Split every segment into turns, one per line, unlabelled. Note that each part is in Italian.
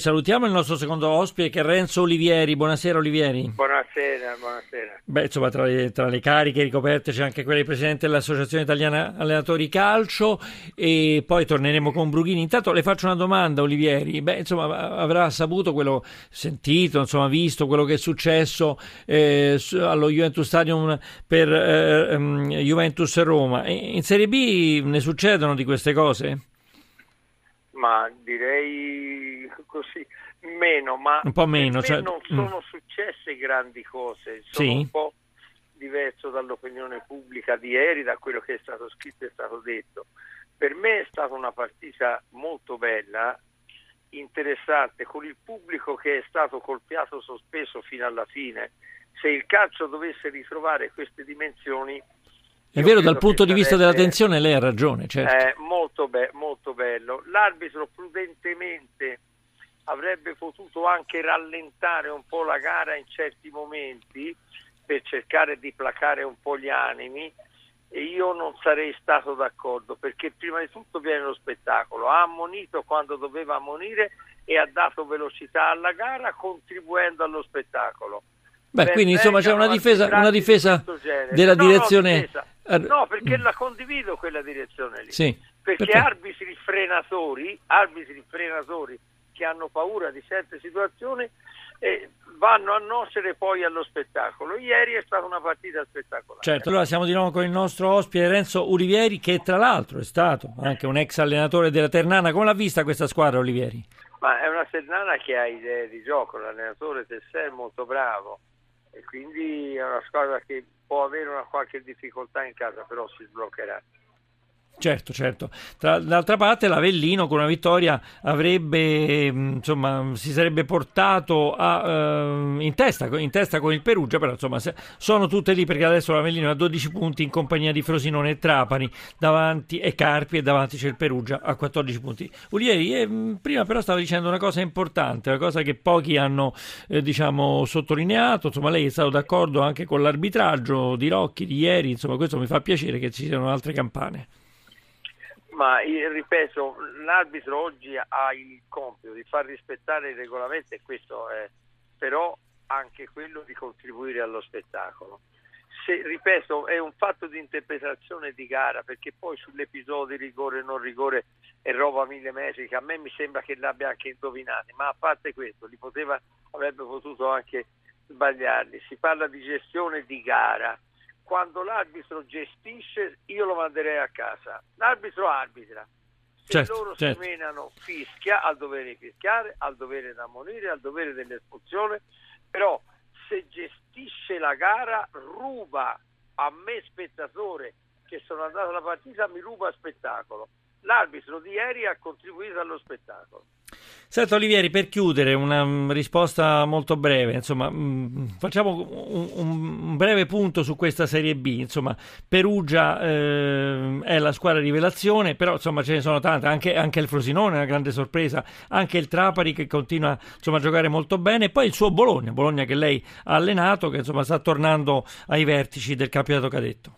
Salutiamo il nostro secondo ospite che è Renzo Olivieri. Buonasera Olivieri.
Buonasera, buonasera.
Beh, insomma, tra le, tra le cariche ricoperte c'è anche quella di presidente dell'Associazione Italiana Allenatori Calcio e poi torneremo con Brughini. Intanto le faccio una domanda Olivieri. Beh, insomma, avrà saputo quello sentito, insomma, visto quello che è successo eh, allo Juventus Stadium per eh, um, Juventus Roma. In Serie B ne succedono di queste cose?
Ma direi così meno, ma
un po' meno, cioè...
non mm. sono successe grandi cose, sono
sì?
un po' diverso dall'opinione pubblica di ieri, da quello che è stato scritto e stato detto. Per me è stata una partita molto bella, interessante, con il pubblico che è stato col fiato sospeso fino alla fine. Se il calcio dovesse ritrovare queste dimensioni,
è vero, dal punto di vista della tensione lei ha ragione, certo.
È molto, be- molto bello. L'arbitro prudentemente avrebbe potuto anche rallentare un po' la gara in certi momenti per cercare di placare un po' gli animi e io non sarei stato d'accordo perché prima di tutto viene lo spettacolo. Ha ammonito quando doveva ammonire e ha dato velocità alla gara contribuendo allo spettacolo.
Beh, quindi insomma c'è una difesa, una difesa della no, direzione...
No, difesa No, perché la condivido quella direzione lì.
Sì,
perché, perché arbitri frenatori, arbitri frenatori che hanno paura di certe situazioni eh, vanno a noscere poi allo spettacolo. Ieri è stata una partita spettacolare.
Certo, allora siamo di nuovo con il nostro ospite Renzo Olivieri, che tra l'altro è stato anche un ex allenatore della Ternana. Come l'ha vista questa squadra, Olivieri?
Ma è una Ternana che ha idee di gioco, l'allenatore Tessè è molto bravo e quindi è una squadra che può avere una qualche difficoltà in casa, però si sbloccherà.
Certo, certo. Tra, d'altra parte l'Avellino con una vittoria avrebbe, insomma, si sarebbe portato a, uh, in, testa, in, testa, con il Perugia, però insomma sono tutte lì perché adesso l'Avellino ha 12 punti in compagnia di Frosinone e Trapani davanti, e Carpi e davanti c'è il Perugia a 14 punti. Ulieri, eh, prima però stava dicendo una cosa importante, una cosa che pochi hanno eh, diciamo, sottolineato, insomma lei è stato d'accordo anche con l'arbitraggio di Rocchi di ieri, insomma questo mi fa piacere che ci siano altre campane
ma ripeto, l'arbitro oggi ha il compito di far rispettare il regolamento e questo è però anche quello di contribuire allo spettacolo. Se, ripeto, è un fatto di interpretazione di gara perché poi sull'episodio rigore non rigore è roba millimetrica, a me mi sembra che l'abbia anche indovinato, ma a parte questo, poteva, avrebbe potuto anche sbagliarli. Si parla di gestione di gara quando l'arbitro gestisce io lo manderei a casa. L'arbitro arbitra. Se certo, loro certo. si menano fischia al dovere di fischiare, al dovere di ammonire, al dovere dell'espulsione, però se gestisce la gara ruba a me spettatore che sono andato alla partita mi ruba spettacolo. L'arbitro di ieri ha contribuito allo spettacolo.
Senta Olivieri, per chiudere una mm, risposta molto breve, insomma, mm, facciamo un, un, breve punto su questa Serie B, insomma, Perugia eh, è la squadra rivelazione, però insomma ce ne sono tante, anche, anche, il Frosinone è una grande sorpresa, anche il Trapari che continua insomma, a giocare molto bene, e poi il suo Bologna, Bologna che lei ha allenato, che insomma sta tornando ai vertici del campionato cadetto.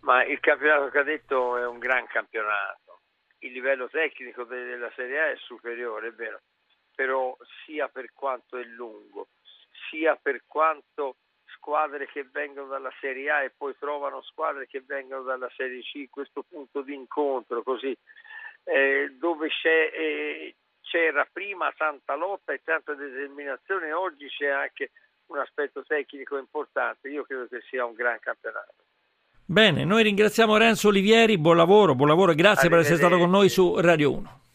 Ma il campionato cadetto è un gran campionato il livello tecnico della Serie A è superiore, è vero, però sia per quanto è lungo, sia per quanto squadre che vengono dalla Serie A e poi trovano squadre che vengono dalla Serie C, questo punto di incontro così, eh, dove eh, c'era prima tanta lotta e tanta determinazione, oggi c'è anche un aspetto tecnico importante, io credo che sia un gran campionato.
Bene, noi ringraziamo Renzo Olivieri, buon lavoro, buon lavoro e grazie per essere stato con noi su Radio 1.